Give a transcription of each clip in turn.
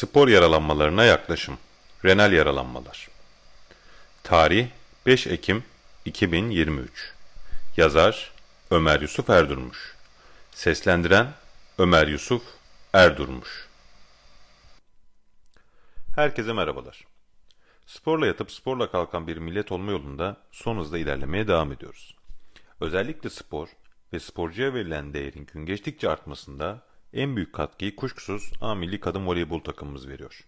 Spor yaralanmalarına yaklaşım. Renal yaralanmalar. Tarih 5 Ekim 2023. Yazar Ömer Yusuf Erdurmuş. Seslendiren Ömer Yusuf Erdurmuş. Herkese merhabalar. Sporla yatıp sporla kalkan bir millet olma yolunda son hızla ilerlemeye devam ediyoruz. Özellikle spor ve sporcuya verilen değerin gün geçtikçe artmasında en büyük katkıyı kuşkusuz A milli kadın voleybol takımımız veriyor.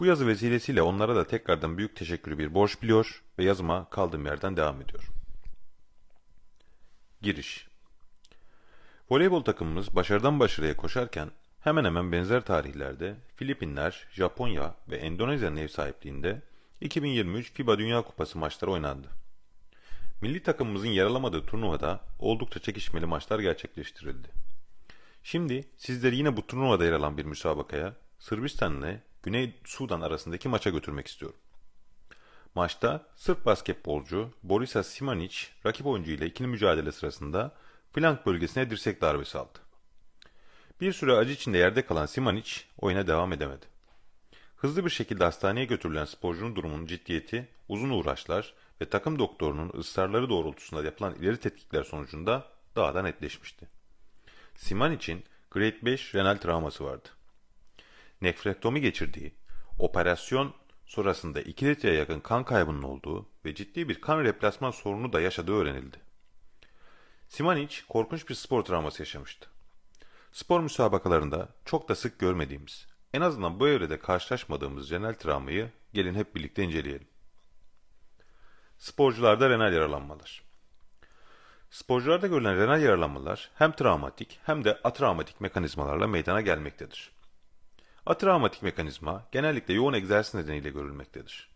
Bu yazı vesilesiyle onlara da tekrardan büyük teşekkürü bir borç biliyor ve yazıma kaldığım yerden devam ediyorum. Giriş Voleybol takımımız başarıdan başarıya koşarken hemen hemen benzer tarihlerde Filipinler, Japonya ve Endonezya'nın ev sahipliğinde 2023 FIBA Dünya Kupası maçları oynandı. Milli takımımızın yer alamadığı turnuvada oldukça çekişmeli maçlar gerçekleştirildi. Şimdi sizleri yine bu turnuvada yer alan bir müsabakaya Sırbistan ile Güney Sudan arasındaki maça götürmek istiyorum. Maçta Sırp basketbolcu Borisa Simanic rakip oyuncu ile ikili mücadele sırasında flank bölgesine dirsek darbesi aldı. Bir süre acı içinde yerde kalan Simanic oyuna devam edemedi. Hızlı bir şekilde hastaneye götürülen sporcunun durumunun ciddiyeti, uzun uğraşlar ve takım doktorunun ısrarları doğrultusunda yapılan ileri tetkikler sonucunda daha da netleşmişti. Siman için Grade 5 renal travması vardı. Nefrektomi geçirdiği, operasyon sonrasında 2 litreye yakın kan kaybının olduğu ve ciddi bir kan replasman sorunu da yaşadığı öğrenildi. Simanic korkunç bir spor travması yaşamıştı. Spor müsabakalarında çok da sık görmediğimiz, en azından bu evrede karşılaşmadığımız renal travmayı gelin hep birlikte inceleyelim. Sporcularda renal yaralanmalar. Sporcularda görülen renal yaralanmalar hem travmatik hem de atravmatik mekanizmalarla meydana gelmektedir. Atravmatik mekanizma genellikle yoğun egzersiz nedeniyle görülmektedir.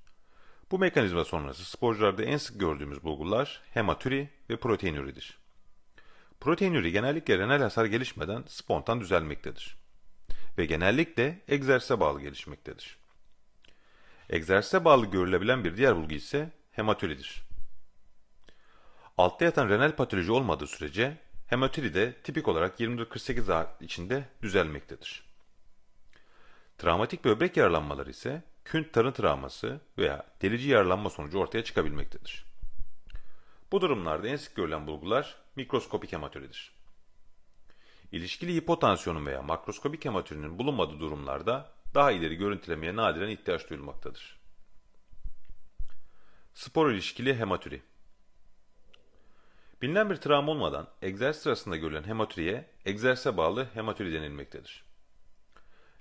Bu mekanizma sonrası sporcularda en sık gördüğümüz bulgular hematüri ve proteinüridir. Proteinüri genellikle renal hasar gelişmeden spontan düzelmektedir. Ve genellikle egzersize bağlı gelişmektedir. Egzersize bağlı görülebilen bir diğer bulgu ise hematüridir. Altta yatan renal patoloji olmadığı sürece hematuri de tipik olarak 24-48 saat içinde düzelmektedir. Travmatik böbrek yaralanmaları ise künt tarın travması veya delici yaralanma sonucu ortaya çıkabilmektedir. Bu durumlarda en sık görülen bulgular mikroskopik hematuridir. İlişkili hipotansiyonun veya makroskopik hematürinin bulunmadığı durumlarda daha ileri görüntülemeye nadiren ihtiyaç duyulmaktadır. Spor ilişkili hematüri Bilinen bir travma olmadan egzersiz sırasında görülen hematüriye egzersize bağlı hematüri denilmektedir.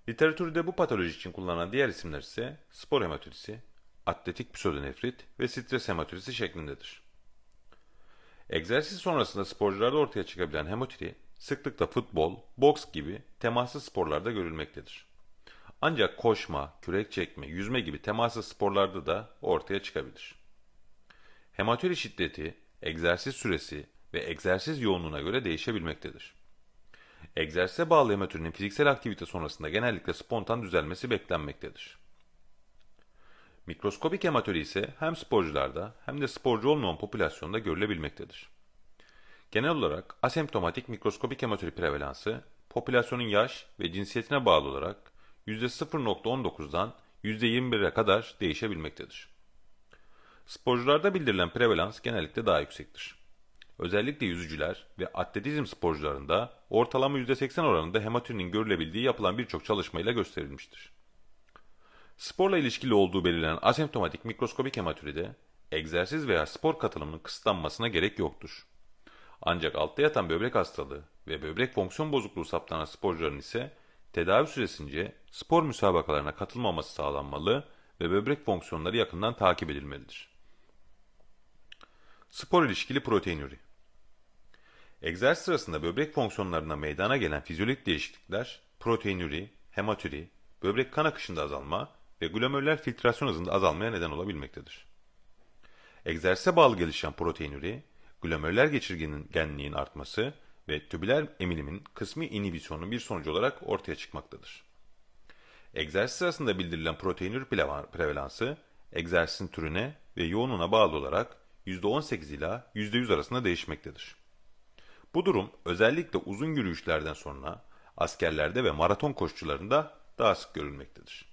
Literatürde bu patoloji için kullanılan diğer isimler ise spor hematürisi, atletik psödonefrit ve stres hematürisi şeklindedir. Egzersiz sonrasında sporcularda ortaya çıkabilen hematüri sıklıkla futbol, boks gibi temaslı sporlarda görülmektedir. Ancak koşma, kürek çekme, yüzme gibi temaslı sporlarda da ortaya çıkabilir. Hematüri şiddeti egzersiz süresi ve egzersiz yoğunluğuna göre değişebilmektedir. Egzersize bağlı hematürinin fiziksel aktivite sonrasında genellikle spontan düzelmesi beklenmektedir. Mikroskopik hematüri ise hem sporcularda hem de sporcu olmayan popülasyonda görülebilmektedir. Genel olarak asemptomatik mikroskopik hematüri prevalansı, popülasyonun yaş ve cinsiyetine bağlı olarak %0.19'dan %21'e kadar değişebilmektedir. Sporcularda bildirilen prevalans genellikle daha yüksektir. Özellikle yüzücüler ve atletizm sporcularında ortalama %80 oranında hematürinin görülebildiği yapılan birçok çalışmayla gösterilmiştir. Sporla ilişkili olduğu belirlenen asemptomatik mikroskobik hematüride egzersiz veya spor katılımının kısıtlanmasına gerek yoktur. Ancak altta yatan böbrek hastalığı ve böbrek fonksiyon bozukluğu saptanan sporcuların ise tedavi süresince spor müsabakalarına katılmaması sağlanmalı ve böbrek fonksiyonları yakından takip edilmelidir. Spor ilişkili proteinüri Egzersiz sırasında böbrek fonksiyonlarına meydana gelen fizyolojik değişiklikler proteinüri, hematüri, böbrek kan akışında azalma ve glomerüler filtrasyon hızında azalmaya neden olabilmektedir. Egzersize bağlı gelişen proteinüri, glomerüler geçirgenliğin artması ve tübüler emilimin kısmi inhibisyonu bir sonucu olarak ortaya çıkmaktadır. Egzersiz sırasında bildirilen proteinür prevalansı, egzersizin türüne ve yoğunluğuna bağlı olarak %18 ila %100 arasında değişmektedir. Bu durum özellikle uzun yürüyüşlerden sonra askerlerde ve maraton koşucularında daha sık görülmektedir.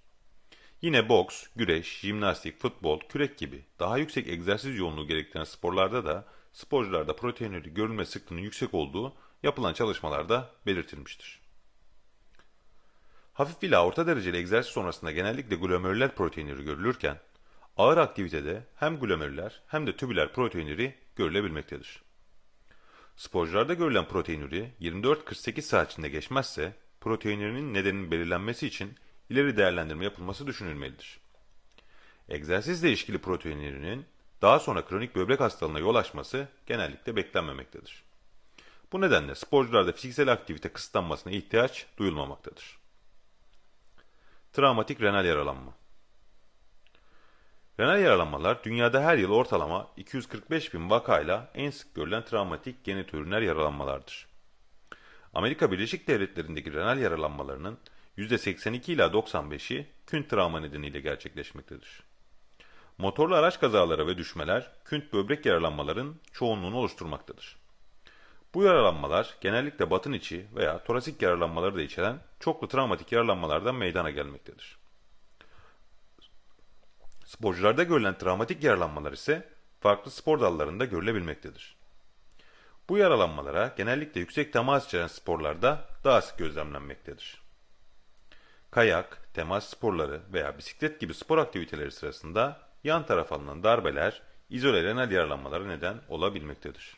Yine boks, güreş, jimnastik, futbol, kürek gibi daha yüksek egzersiz yoğunluğu gerektiren sporlarda da sporcularda proteinleri görülme sıklığının yüksek olduğu yapılan çalışmalarda belirtilmiştir. Hafif ila orta dereceli egzersiz sonrasında genellikle glomerüler proteinleri görülürken, ağır aktivitede hem glomerüler hem de tübüler proteinleri görülebilmektedir. Sporcularda görülen proteinuri 24-48 saat içinde geçmezse proteinürinin nedeninin belirlenmesi için ileri değerlendirme yapılması düşünülmelidir. Egzersizle ilişkili proteinürinin daha sonra kronik böbrek hastalığına yol açması genellikle beklenmemektedir. Bu nedenle sporcularda fiziksel aktivite kısıtlanmasına ihtiyaç duyulmamaktadır. Travmatik renal yaralanma Renal yaralanmalar dünyada her yıl ortalama 245 bin vakayla en sık görülen travmatik genitüriner yaralanmalardır. Amerika Birleşik Devletleri'ndeki renal yaralanmalarının %82 ila 95'i künt travma nedeniyle gerçekleşmektedir. Motorlu araç kazaları ve düşmeler künt böbrek yaralanmaların çoğunluğunu oluşturmaktadır. Bu yaralanmalar genellikle batın içi veya torasik yaralanmaları da içeren çoklu travmatik yaralanmalardan meydana gelmektedir. Sporcularda görülen travmatik yaralanmalar ise farklı spor dallarında görülebilmektedir. Bu yaralanmalara genellikle yüksek temas içeren sporlarda daha sık gözlemlenmektedir. Kayak, temas sporları veya bisiklet gibi spor aktiviteleri sırasında yan taraf alınan darbeler izole renal yaralanmalara neden olabilmektedir.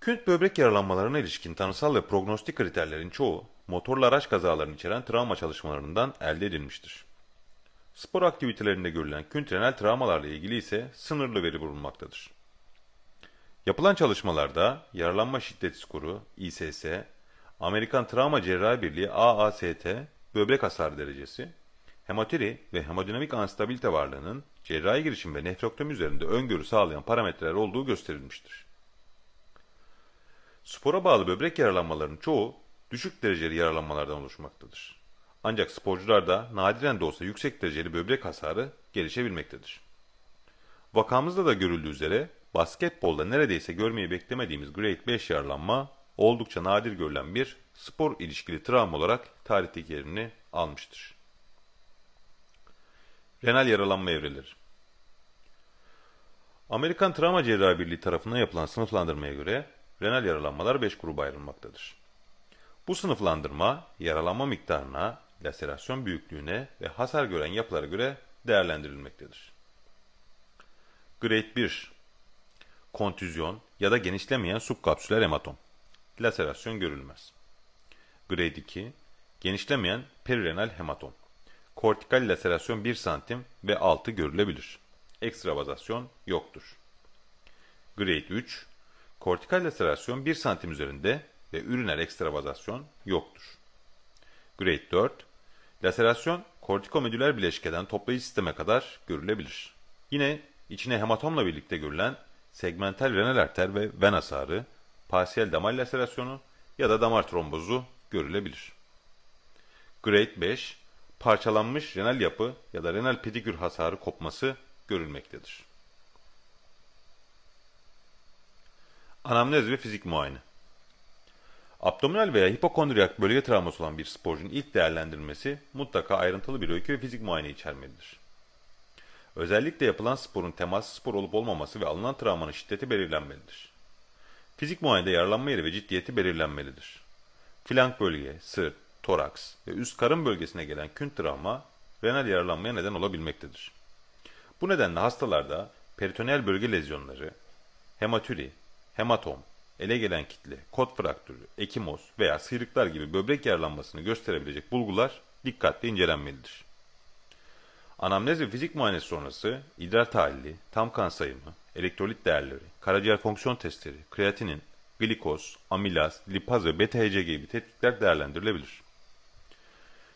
Künt böbrek yaralanmalarına ilişkin tanısal ve prognostik kriterlerin çoğu motorlu araç kazalarını içeren travma çalışmalarından elde edilmiştir. Spor aktivitelerinde görülen künt renal travmalarla ilgili ise sınırlı veri bulunmaktadır. Yapılan çalışmalarda yaralanma şiddet skoru, ISS, Amerikan Travma Cerrahi Birliği AAST, böbrek hasar derecesi, hematiri ve hemodinamik anstabilite varlığının cerrahi girişim ve nefroktomi üzerinde öngörü sağlayan parametreler olduğu gösterilmiştir. Spora bağlı böbrek yaralanmalarının çoğu düşük dereceli yaralanmalardan oluşmaktadır. Ancak sporcularda nadiren de olsa yüksek dereceli böbrek hasarı gelişebilmektedir. Vakamızda da görüldüğü üzere basketbolda neredeyse görmeyi beklemediğimiz Grade 5 yaralanma oldukça nadir görülen bir spor ilişkili travma olarak tarihteki yerini almıştır. Renal yaralanma evreleri Amerikan Travma Cerrahi Birliği tarafından yapılan sınıflandırmaya göre renal yaralanmalar 5 gruba ayrılmaktadır. Bu sınıflandırma yaralanma miktarına, laserasyon büyüklüğüne ve hasar gören yapılara göre değerlendirilmektedir. Grade 1 Kontüzyon ya da genişlemeyen subkapsüler hematom. Laserasyon görülmez. Grade 2 Genişlemeyen perirenal hematom. Kortikal laserasyon 1 santim ve altı görülebilir. Ekstravazasyon yoktur. Grade 3 Kortikal laserasyon 1 santim üzerinde ve üriner ekstravazasyon yoktur. Grade 4 Laserasyon kortikomedüler bileşkeden toplayıcı sisteme kadar görülebilir. Yine içine hematomla birlikte görülen segmental renal arter ve ven hasarı, parsiyel damar laserasyonu ya da damar trombozu görülebilir. Grade 5 parçalanmış renal yapı ya da renal pedikür hasarı kopması görülmektedir. Anamnez ve fizik muayene Abdominal veya hipokondriyak bölge travması olan bir sporcunun ilk değerlendirilmesi mutlaka ayrıntılı bir öykü ve fizik muayene içermelidir. Özellikle yapılan sporun temas spor olup olmaması ve alınan travmanın şiddeti belirlenmelidir. Fizik muayenede yaralanma yeri ve ciddiyeti belirlenmelidir. Flank bölge, sırt, toraks ve üst karın bölgesine gelen künt travma renal yaralanmaya neden olabilmektedir. Bu nedenle hastalarda peritoneal bölge lezyonları, hematüri, hematom, ele gelen kitle, kot fraktürü, ekimoz veya sıyrıklar gibi böbrek yaralanmasını gösterebilecek bulgular dikkatle incelenmelidir. Anamnez ve fizik muayenesi sonrası idrar tahlili, tam kan sayımı, elektrolit değerleri, karaciğer fonksiyon testleri, kreatinin, glikoz, amilaz, lipaz ve beta-HCG gibi tetkikler değerlendirilebilir.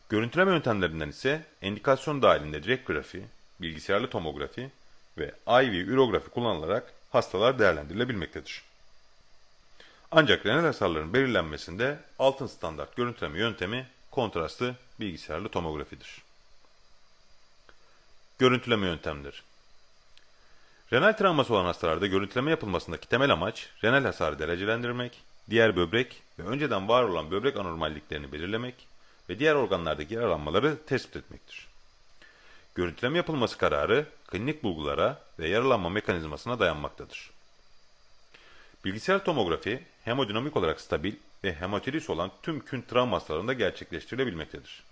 Görüntüleme yöntemlerinden ise endikasyon dahilinde direkt grafi, bilgisayarlı tomografi ve IV ürografi kullanılarak hastalar değerlendirilebilmektedir. Ancak renal hasarların belirlenmesinde altın standart görüntüleme yöntemi kontrastlı bilgisayarlı tomografidir. Görüntüleme yöntemleri Renal travması olan hastalarda görüntüleme yapılmasındaki temel amaç renal hasarı derecelendirmek, diğer böbrek ve önceden var olan böbrek anormalliklerini belirlemek ve diğer organlardaki yaralanmaları tespit etmektir. Görüntüleme yapılması kararı klinik bulgulara ve yaralanma mekanizmasına dayanmaktadır. Bilgisayar tomografi hemodinamik olarak stabil ve hematiris olan tüm kün travma hastalarında gerçekleştirilebilmektedir.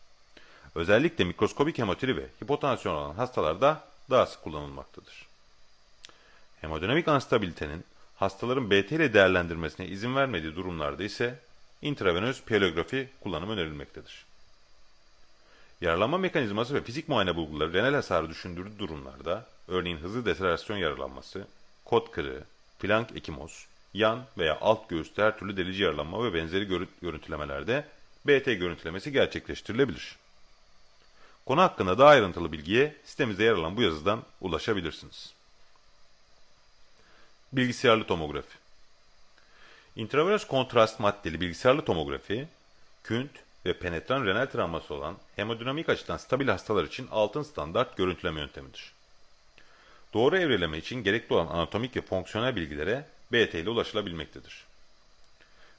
Özellikle mikroskobik hematiri ve hipotansiyon olan hastalarda daha sık kullanılmaktadır. Hemodinamik anstabilitenin hastaların BT ile değerlendirmesine izin vermediği durumlarda ise intravenöz piyelografi kullanımı önerilmektedir. Yaralanma mekanizması ve fizik muayene bulguları renal hasarı düşündürdüğü durumlarda, örneğin hızlı deselerasyon yaralanması, kot kırığı, flank ekimoz, yan veya alt göğüste her türlü delici yaralanma ve benzeri görüntülemelerde BT görüntülemesi gerçekleştirilebilir. Konu hakkında daha ayrıntılı bilgiye sitemizde yer alan bu yazıdan ulaşabilirsiniz. Bilgisayarlı tomografi İntravenöz kontrast maddeli bilgisayarlı tomografi, künt ve penetran renal travması olan hemodinamik açıdan stabil hastalar için altın standart görüntüleme yöntemidir. Doğru evreleme için gerekli olan anatomik ve fonksiyonel bilgilere BT ile ulaşılabilmektedir.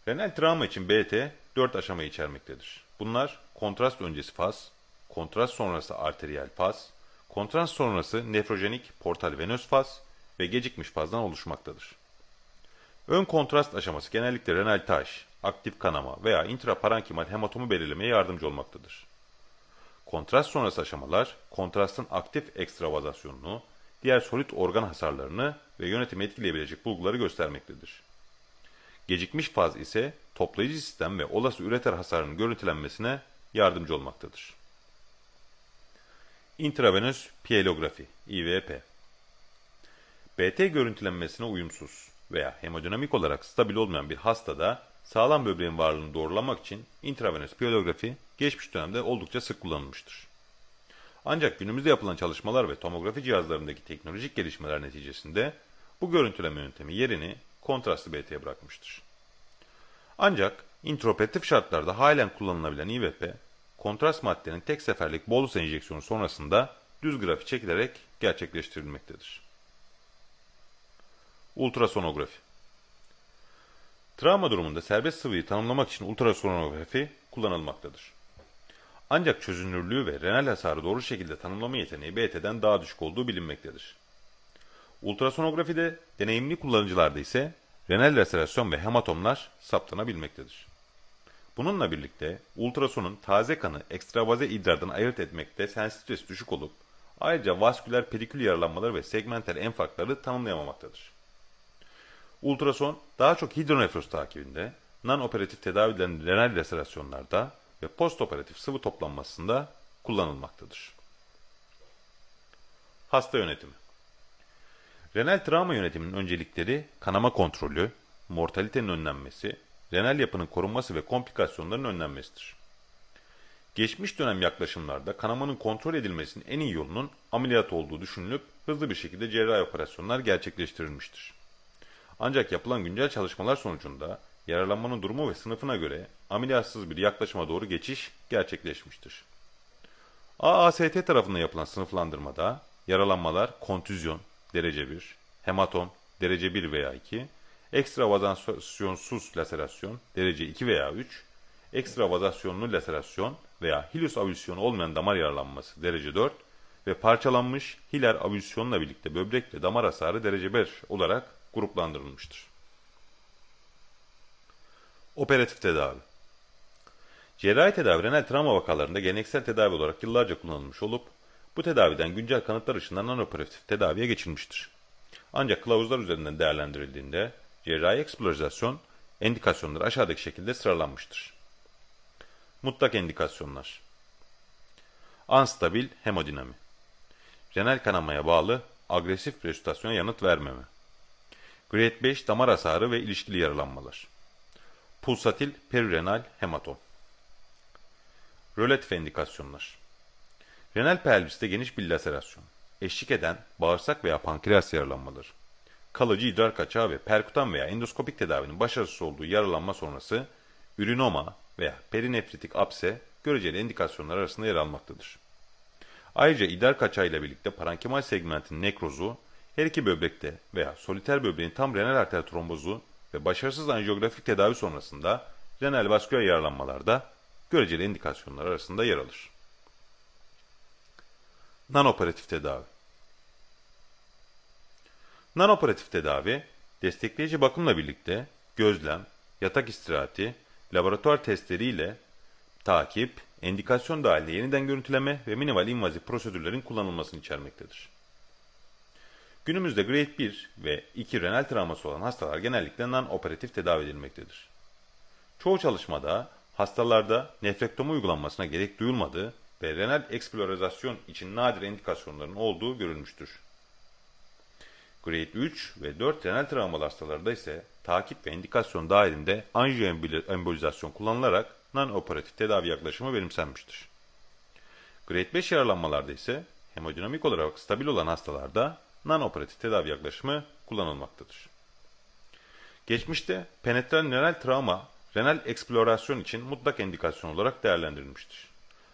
Renal travma için BT 4 aşamayı içermektedir. Bunlar kontrast öncesi faz, kontrast sonrası arteriyel faz, kontrast sonrası nefrojenik portal venöz faz ve gecikmiş fazdan oluşmaktadır. Ön kontrast aşaması genellikle renal taş, aktif kanama veya intraparankimal hematomu belirlemeye yardımcı olmaktadır. Kontrast sonrası aşamalar, kontrastın aktif ekstravazasyonunu, diğer solit organ hasarlarını ve yönetimi etkileyebilecek bulguları göstermektedir. Gecikmiş faz ise toplayıcı sistem ve olası üreter hasarının görüntülenmesine yardımcı olmaktadır. Intravenöz piyelografi, IVP BT görüntülenmesine uyumsuz veya hemodinamik olarak stabil olmayan bir hastada sağlam böbreğin varlığını doğrulamak için intravenöz piyelografi geçmiş dönemde oldukça sık kullanılmıştır. Ancak günümüzde yapılan çalışmalar ve tomografi cihazlarındaki teknolojik gelişmeler neticesinde bu görüntüleme yöntemi yerini kontrastlı BT'ye bırakmıştır. Ancak intraoperatif şartlarda halen kullanılabilen IVP, kontrast maddenin tek seferlik bolus enjeksiyonu sonrasında düz grafi çekilerek gerçekleştirilmektedir. Ultrasonografi Travma durumunda serbest sıvıyı tanımlamak için ultrasonografi kullanılmaktadır. Ancak çözünürlüğü ve renal hasarı doğru şekilde tanımlama yeteneği BT'den daha düşük olduğu bilinmektedir. Ultrasonografide deneyimli kullanıcılarda ise renal laserasyon ve hematomlar saptanabilmektedir. Bununla birlikte ultrasonun taze kanı ekstravaze idrardan ayırt etmekte sensitivitesi düşük olup ayrıca vasküler perikül yaralanmaları ve segmentel enfarktları tanımlayamamaktadır. Ultrason daha çok hidronefroz takibinde, non-operatif tedavi edilen renal laserasyonlarda ve postoperatif sıvı toplanmasında kullanılmaktadır. Hasta yönetimi Renal travma yönetiminin öncelikleri kanama kontrolü, mortalitenin önlenmesi, renal yapının korunması ve komplikasyonların önlenmesidir. Geçmiş dönem yaklaşımlarda kanamanın kontrol edilmesinin en iyi yolunun ameliyat olduğu düşünülüp hızlı bir şekilde cerrahi operasyonlar gerçekleştirilmiştir. Ancak yapılan güncel çalışmalar sonucunda yaralanmanın durumu ve sınıfına göre ameliyatsız bir yaklaşıma doğru geçiş gerçekleşmiştir. AAST tarafından yapılan sınıflandırmada yaralanmalar kontüzyon derece 1, hematom derece 1 veya 2, ekstravazasyonsuz laserasyon derece 2 veya 3, ekstravazasyonlu laserasyon veya hilus avülsiyonu olmayan damar yaralanması derece 4 ve parçalanmış hiler avülsiyonla birlikte böbrek ve damar hasarı derece 5 olarak gruplandırılmıştır. Operatif tedavi Cerrahi tedavi renal travma vakalarında geleneksel tedavi olarak yıllarca kullanılmış olup, bu tedaviden güncel kanıtlar ışığından non-operatif tedaviye geçilmiştir. Ancak kılavuzlar üzerinden değerlendirildiğinde cerrahi eksplorizasyon endikasyonları aşağıdaki şekilde sıralanmıştır. Mutlak endikasyonlar Anstabil hemodinami Renal kanamaya bağlı agresif resütasyona yanıt vermeme Grade 5 damar hasarı ve ilişkili yaralanmalar. Pulsatil perirenal hematom. Rölatif endikasyonlar. Renal pelviste geniş bir laserasyon. Eşlik eden bağırsak veya pankreas yaralanmaları. Kalıcı idrar kaçağı ve perkutan veya endoskopik tedavinin başarısız olduğu yaralanma sonrası ürinoma veya perinefritik apse göreceli indikasyonlar arasında yer almaktadır. Ayrıca idrar kaçağı ile birlikte parenkimal segmentin nekrozu, her iki böbrekte veya soliter böbreğin tam renal arter trombozu ve başarısız anjiyografik tedavi sonrasında renal vasküler yaralanmalarda göreceli indikasyonlar arasında yer alır. Nanoperatif tedavi Nanoperatif tedavi, destekleyici bakımla birlikte gözlem, yatak istirahati, laboratuvar testleriyle takip, endikasyon dahilinde yeniden görüntüleme ve minimal invazif prosedürlerin kullanılmasını içermektedir. Günümüzde grade 1 ve 2 renal travması olan hastalar genellikle non-operatif tedavi edilmektedir. Çoğu çalışmada hastalarda nefrektomi uygulanmasına gerek duyulmadığı ve renal eksplorazasyon için nadir indikasyonların olduğu görülmüştür. Grade 3 ve 4 renal travmalı hastalarda ise takip ve indikasyon dahilinde anjiyoembolizasyon kullanılarak non-operatif tedavi yaklaşımı benimsenmiştir. Grade 5 yaralanmalarda ise hemodinamik olarak stabil olan hastalarda non-operatif tedavi yaklaşımı kullanılmaktadır. Geçmişte penetral renal travma renal eksplorasyon için mutlak indikasyon olarak değerlendirilmiştir.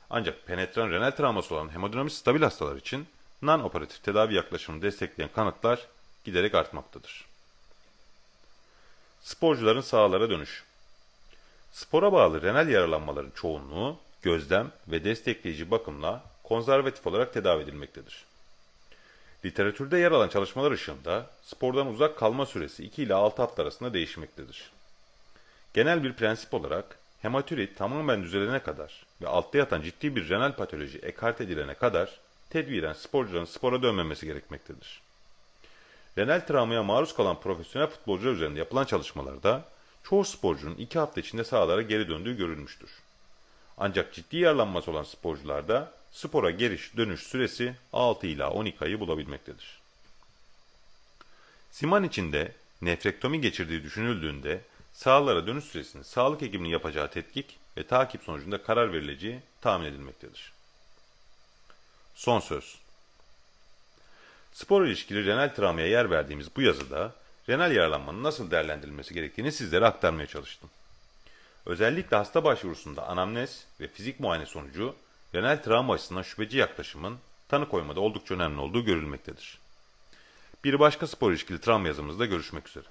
Ancak penetral renal travması olan hemodinamik stabil hastalar için non-operatif tedavi yaklaşımını destekleyen kanıtlar giderek artmaktadır. Sporcuların sahalara dönüş Spora bağlı renal yaralanmaların çoğunluğu gözlem ve destekleyici bakımla konservatif olarak tedavi edilmektedir. Literatürde yer alan çalışmalar ışığında spordan uzak kalma süresi 2 ile 6 hafta arasında değişmektedir. Genel bir prensip olarak hematürit tamamen düzelene kadar ve altta yatan ciddi bir renal patoloji ekart edilene kadar tedbiren sporcuların spora dönmemesi gerekmektedir. Renal travmaya maruz kalan profesyonel futbolcular üzerinde yapılan çalışmalarda çoğu sporcunun 2 hafta içinde sahalara geri döndüğü görülmüştür. Ancak ciddi yaralanması olan sporcularda spora geliş dönüş süresi 6 ila 12 ayı bulabilmektedir. Siman içinde nefrektomi geçirdiği düşünüldüğünde sahalara dönüş süresinin sağlık hekiminin yapacağı tetkik ve takip sonucunda karar verileceği tahmin edilmektedir. Son söz. Spor ilişkili renal travmaya yer verdiğimiz bu yazıda renal yaralanmanın nasıl değerlendirilmesi gerektiğini sizlere aktarmaya çalıştım. Özellikle hasta başvurusunda anamnez ve fizik muayene sonucu renal travma açısından şüpheci yaklaşımın tanı koymada oldukça önemli olduğu görülmektedir. Bir başka spor ilişkili travma yazımızda görüşmek üzere.